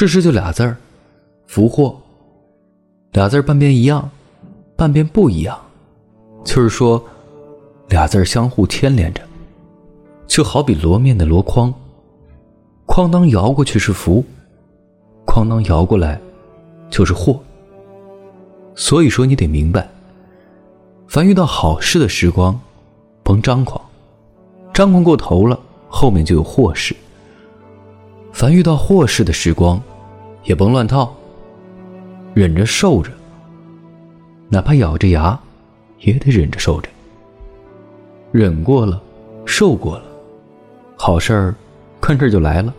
世事就俩字儿，福祸。俩字儿半边一样，半边不一样，就是说，俩字儿相互牵连着。就好比箩面的箩筐，哐当摇过去是福，哐当摇过来就是祸。所以说，你得明白，凡遇到好事的时光，甭张狂，张狂过头了，后面就有祸事。凡遇到祸事的时光，也甭乱套，忍着受着，哪怕咬着牙，也得忍着受着。忍过了，受过了，好事儿，看这就来了。